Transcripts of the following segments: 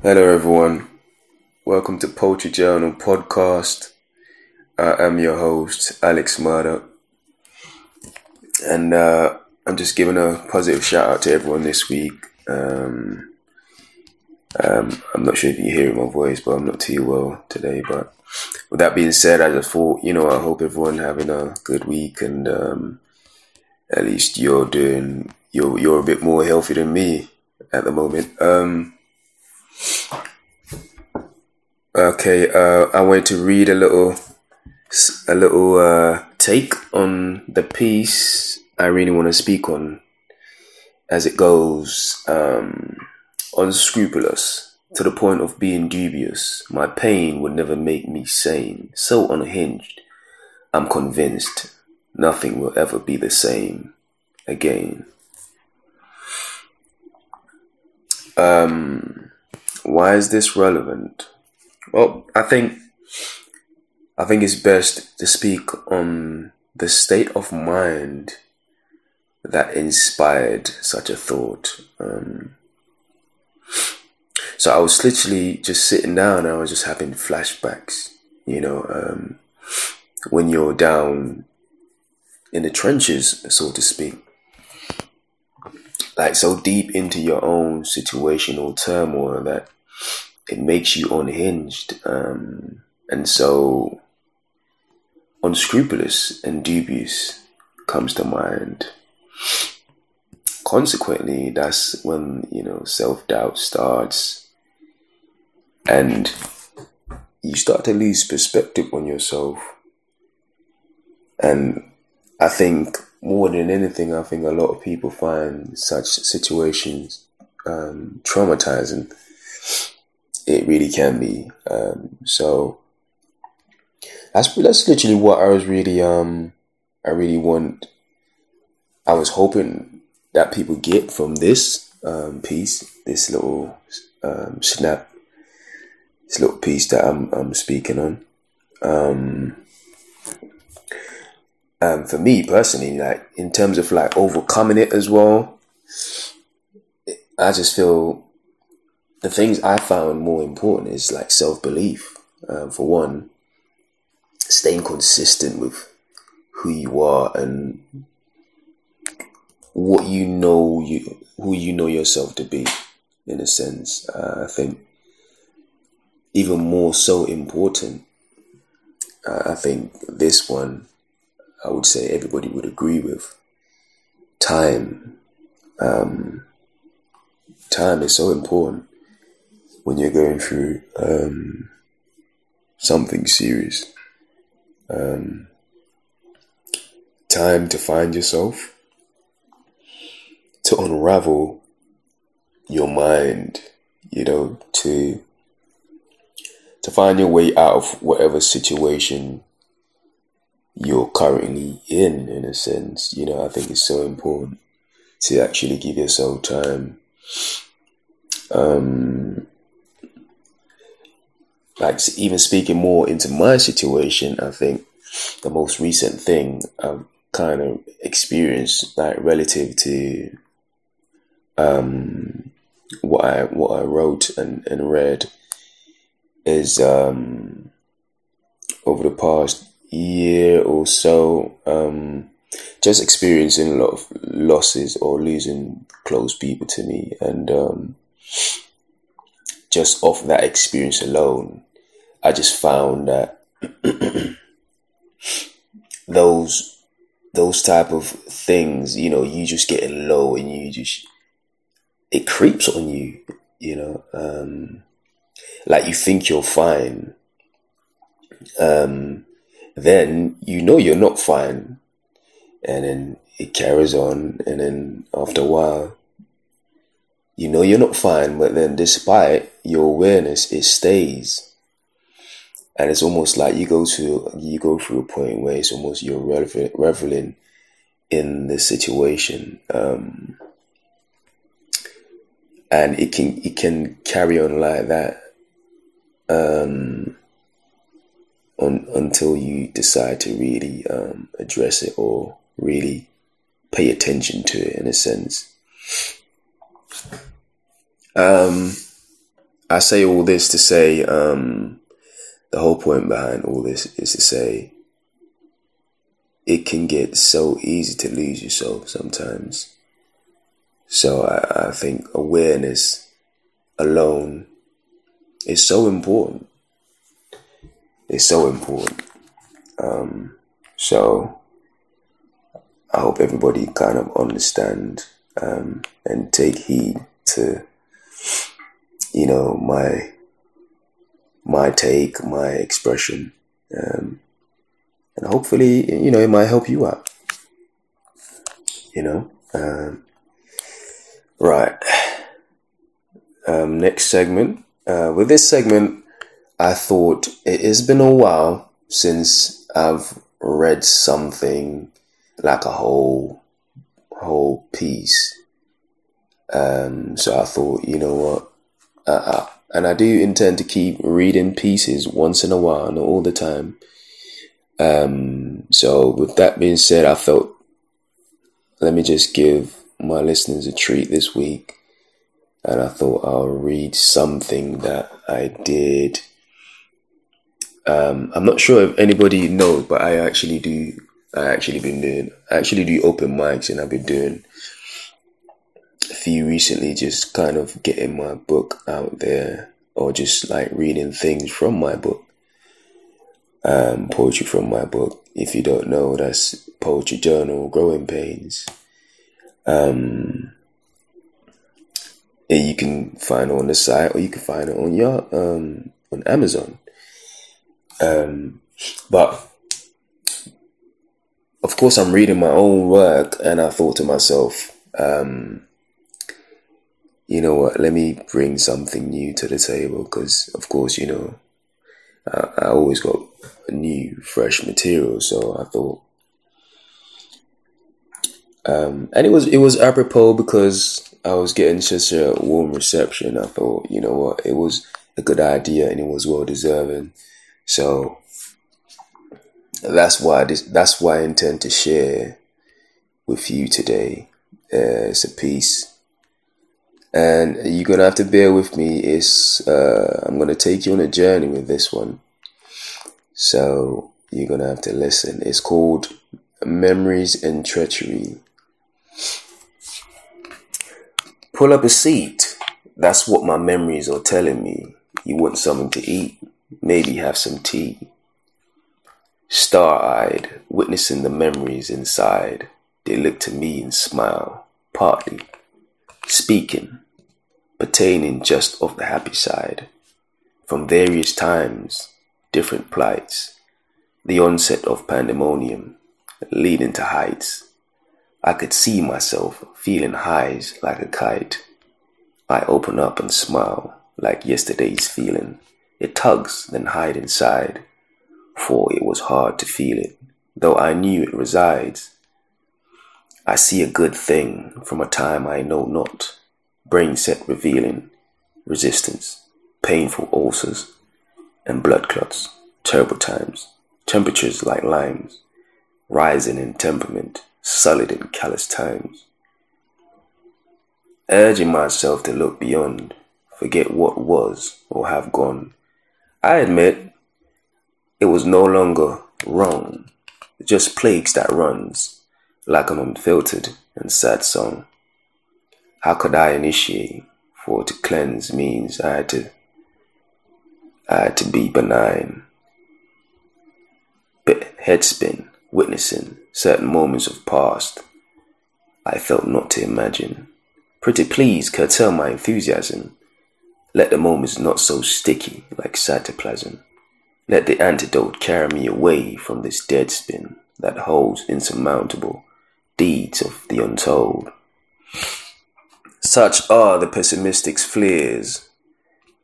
Hello, everyone. Welcome to Poetry Journal Podcast. I am your host, Alex Murdoch. And uh, I'm just giving a positive shout out to everyone this week. Um, um, I'm not sure if you hear my voice, but I'm not too well today. But with that being said, I just thought, you know, I hope everyone having a good week and um, at least you're doing, you're, you're a bit more healthy than me at the moment. Um, Okay, uh, I wanted to read a little, a little uh, take on the piece I really want to speak on, as it goes. Um, unscrupulous to the point of being dubious. My pain would never make me sane. So unhinged, I'm convinced nothing will ever be the same again. Um, why is this relevant? Well, I think I think it's best to speak on the state of mind that inspired such a thought. Um, so I was literally just sitting down and I was just having flashbacks, you know, um, when you're down in the trenches, so to speak, like so deep into your own situational turmoil that it makes you unhinged um, and so unscrupulous and dubious comes to mind. Consequently that's when you know self-doubt starts and you start to lose perspective on yourself. And i think more than anything i think a lot of people find such situations um, traumatizing it really can be. Um, so that's that's literally what I was really um I really want. I was hoping that people get from this um, piece, this little um, snap, this little piece that I'm I'm speaking on. Um, um, for me personally, like in terms of like overcoming it as well, I just feel the things I found more important is like self belief. Um, for one, staying consistent with who you are and what you know you who you know yourself to be. In a sense, uh, I think even more so important. Uh, I think this one, I would say everybody would agree with. Time, um, time is so important when you're going through um, something serious. Um, time to find yourself, to unravel your mind, you know, to to find your way out of whatever situation you're currently in, in a sense. You know, I think it's so important to actually give yourself time. Um, like even speaking more into my situation, I think the most recent thing I've kind of experienced, like relative to um, what I what I wrote and, and read, is um, over the past year or so, um, just experiencing a lot of losses or losing close people to me, and um, just off that experience alone, I just found that those those type of things, you know, you just getting low and you just it creeps on you, you know. Um, like you think you're fine. Um, then you know you're not fine. And then it carries on and then after a while you know you're not fine, but then despite your awareness it stays. And it's almost like you go to you go through a point where it's almost you're reveling in the situation um, and it can it can carry on like that um, on, until you decide to really um, address it or really pay attention to it in a sense um, I say all this to say um, the whole point behind all this is to say it can get so easy to lose yourself sometimes. So I, I think awareness alone is so important. It's so important. Um, so I hope everybody kind of understand um, and take heed to you know my my take, my expression, um, and hopefully you know it might help you out. You know, um, right. Um, next segment. Uh, with this segment, I thought it has been a while since I've read something like a whole whole piece. Um, so I thought, you know what, uh, uh, and I do intend to keep reading pieces once in a while, not all the time. Um, so with that being said, I felt let me just give my listeners a treat this week, and I thought I'll read something that I did. Um, I'm not sure if anybody knows, but I actually do I actually been doing I actually do open mics and I've been doing few recently just kind of getting my book out there or just like reading things from my book. Um, poetry from my book. If you don't know, that's Poetry Journal, Growing Pains. Um, you can find it on the site or you can find it on your um on Amazon. Um, but of course, I'm reading my own work, and I thought to myself, um, you know what? Let me bring something new to the table because, of course, you know, I, I always got new, fresh material. So I thought, um, and it was it was apropos because I was getting such a warm reception. I thought, you know what? It was a good idea, and it was well deserving. So that's why this, that's why I intend to share with you today. Uh, it's a piece, and you're gonna have to bear with me. Is uh, I'm gonna take you on a journey with this one, so you're gonna have to listen. It's called Memories and Treachery. Pull up a seat. That's what my memories are telling me. You want something to eat? Maybe have some tea. Star eyed, witnessing the memories inside, they look to me and smile, partly, speaking, pertaining just of the happy side. From various times, different plights, the onset of pandemonium, leading to heights. I could see myself feeling highs like a kite. I open up and smile like yesterday's feeling. It tugs, then hide inside for it was hard to feel it, though I knew it resides. I see a good thing from a time I know not, brain set revealing resistance, painful ulcers, and blood clots, terrible times, temperatures like limes, rising in temperament, solid in callous times. Urging myself to look beyond, forget what was or have gone. I admit it was no longer wrong, just plagues that runs like an unfiltered and sad song. How could I initiate? For to cleanse means I had to I had to be benign. But headspin, witnessing certain moments of past, I felt not to imagine. Pretty please curtail my enthusiasm. Let the moments not so sticky like cytoplasm. Let the antidote carry me away from this dead spin that holds insurmountable deeds of the untold. Such are the pessimistic's flares.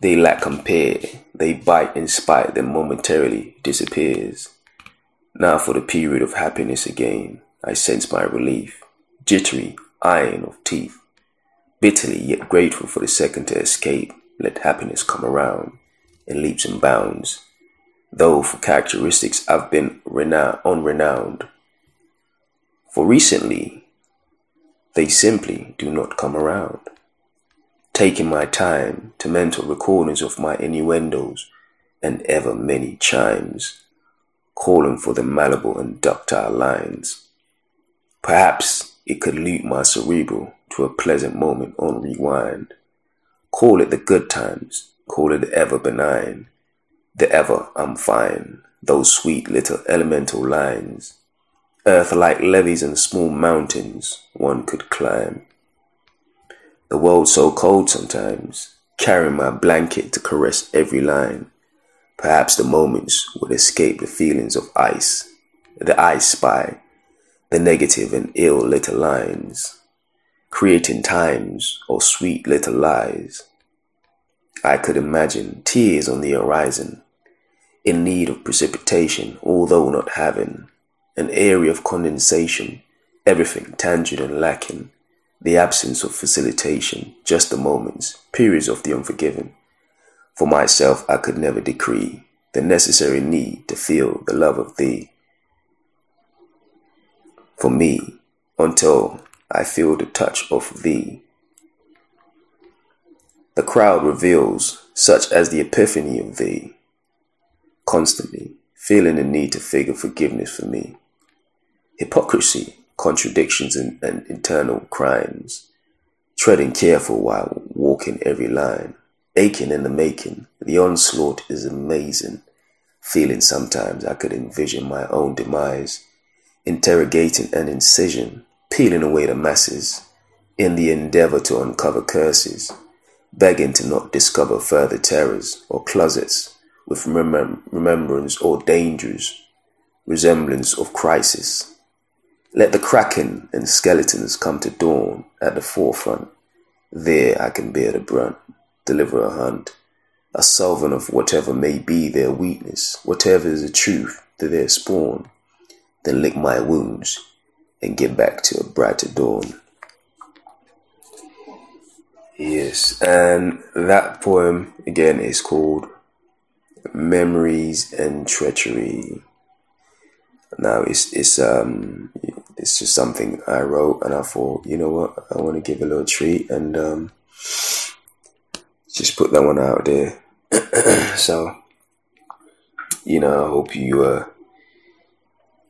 They lack compare, they bite in spite that momentarily disappears. Now for the period of happiness again, I sense my relief, jittery iron of teeth. Bitterly yet grateful for the second to escape, let happiness come around in leaps and bounds though for characteristics I've been renowned, unrenowned. For recently, they simply do not come around. taking my time to mental recordings of my innuendos and ever many chimes, calling for the malleable and ductile lines. Perhaps it could lead my cerebral to a pleasant moment on rewind. Call it the good times, call it ever benign, the ever I'm fine, those sweet little elemental lines, earth like levees and small mountains one could climb. The world so cold sometimes, carrying my blanket to caress every line. Perhaps the moments would escape the feelings of ice, the ice spy, the negative and ill little lines, creating times or sweet little lies. I could imagine tears on the horizon, in need of precipitation, although not having an area of condensation, everything tangent and lacking, the absence of facilitation, just the moments, periods of the unforgiven. For myself, I could never decree the necessary need to feel the love of thee. For me, until I feel the touch of thee. The crowd reveals such as the epiphany of thee, constantly feeling the need to figure forgiveness for me. Hypocrisy, contradictions, and, and internal crimes, treading careful while walking every line aching in the making. The onslaught is amazing. Feeling sometimes I could envision my own demise, interrogating an incision, peeling away the masses, in the endeavor to uncover curses, begging to not discover further terrors or closets with remem- remembrance or dangers, resemblance of crisis. Let the kraken and skeletons come to dawn at the forefront. There I can bear the brunt deliver a hunt, a solvent of whatever may be their weakness, whatever is the truth to their spawn, then lick my wounds and get back to a brighter dawn. Yes, and that poem again is called Memories and Treachery. Now it's it's um it's just something I wrote and I thought, you know what, I want to give a little treat and um just put that one out there. so, you know, I hope you uh,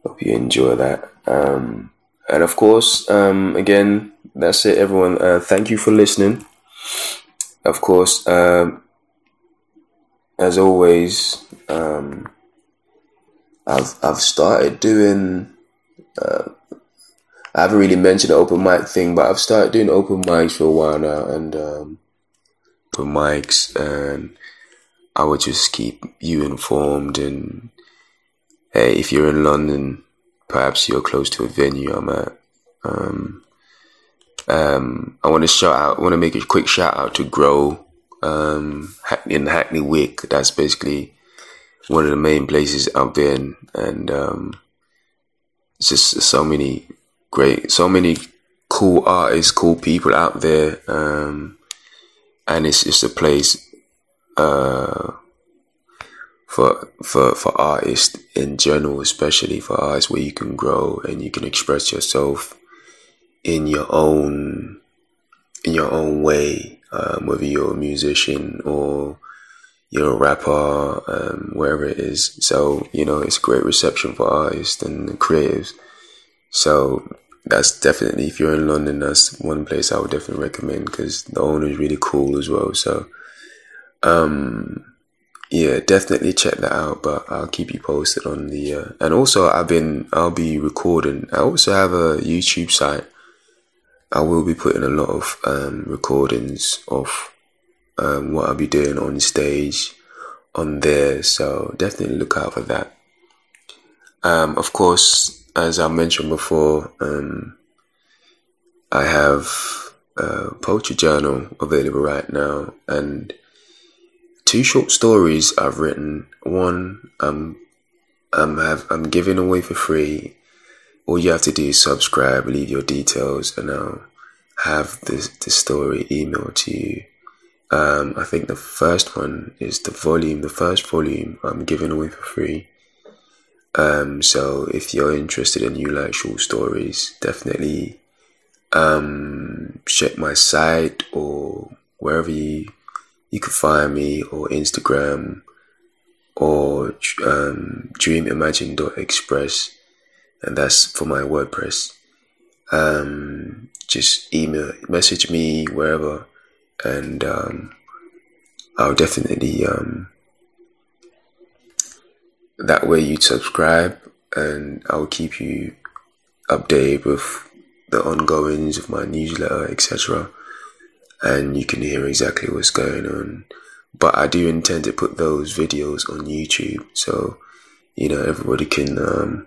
hope you enjoy that. Um, and of course, um, again, that's it, everyone. Uh, thank you for listening. Of course, um, as always, um, I've I've started doing. Uh, I haven't really mentioned the open mic thing, but I've started doing open mics for a while now, and um, open mics and I would just keep you informed and hey, if you're in London, perhaps you're close to a venue I'm at. Um, um, I want to shout out, I want to make a quick shout out to Grow um, in Hackney Wick. That's basically one of the main places I've been, and um, it's just so many great, so many cool artists, cool people out there. Um, and it's just a place uh, for for for artists in general, especially for artists where you can grow and you can express yourself in your own in your own way, um, whether you're a musician or you're a rapper, um, wherever it is. So you know, it's great reception for artists and creatives. So that's definitely if you're in London, that's one place I would definitely recommend because the owner is really cool as well. So, um, yeah, definitely check that out. But I'll keep you posted on the. Uh, and also, I've been I'll be recording. I also have a YouTube site. I will be putting a lot of um, recordings of um, what I'll be doing on stage on there. So definitely look out for that. Um, of course, as I mentioned before, um, I have a poetry journal available right now, and two short stories I've written. One I'm I'm have I'm giving away for free. All you have to do is subscribe, leave your details, and I'll have this the story emailed to you. Um, I think the first one is the volume. The first volume I'm giving away for free. Um, so if you're interested in you like short stories, definitely um, check my site or wherever you you can find me or Instagram or um, dreamimagine.express and that's for my WordPress. Um, just email, message me wherever, and um, I'll definitely um, that way you'd subscribe, and I'll keep you updated with the ongoings of my newsletter, etc. And you can hear exactly what's going on. But I do intend to put those videos on YouTube, so you know everybody can um,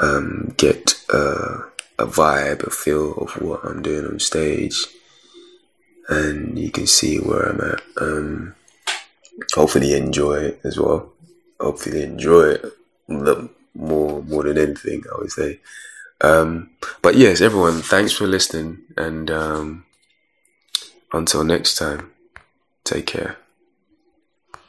um, get uh, a vibe, a feel of what I'm doing on stage, and you can see where I'm at. Um, hopefully, enjoy it as well. Hopefully, enjoy it more more than anything. I would say. Um, but yes, everyone, thanks for listening, and um, until next time, take care.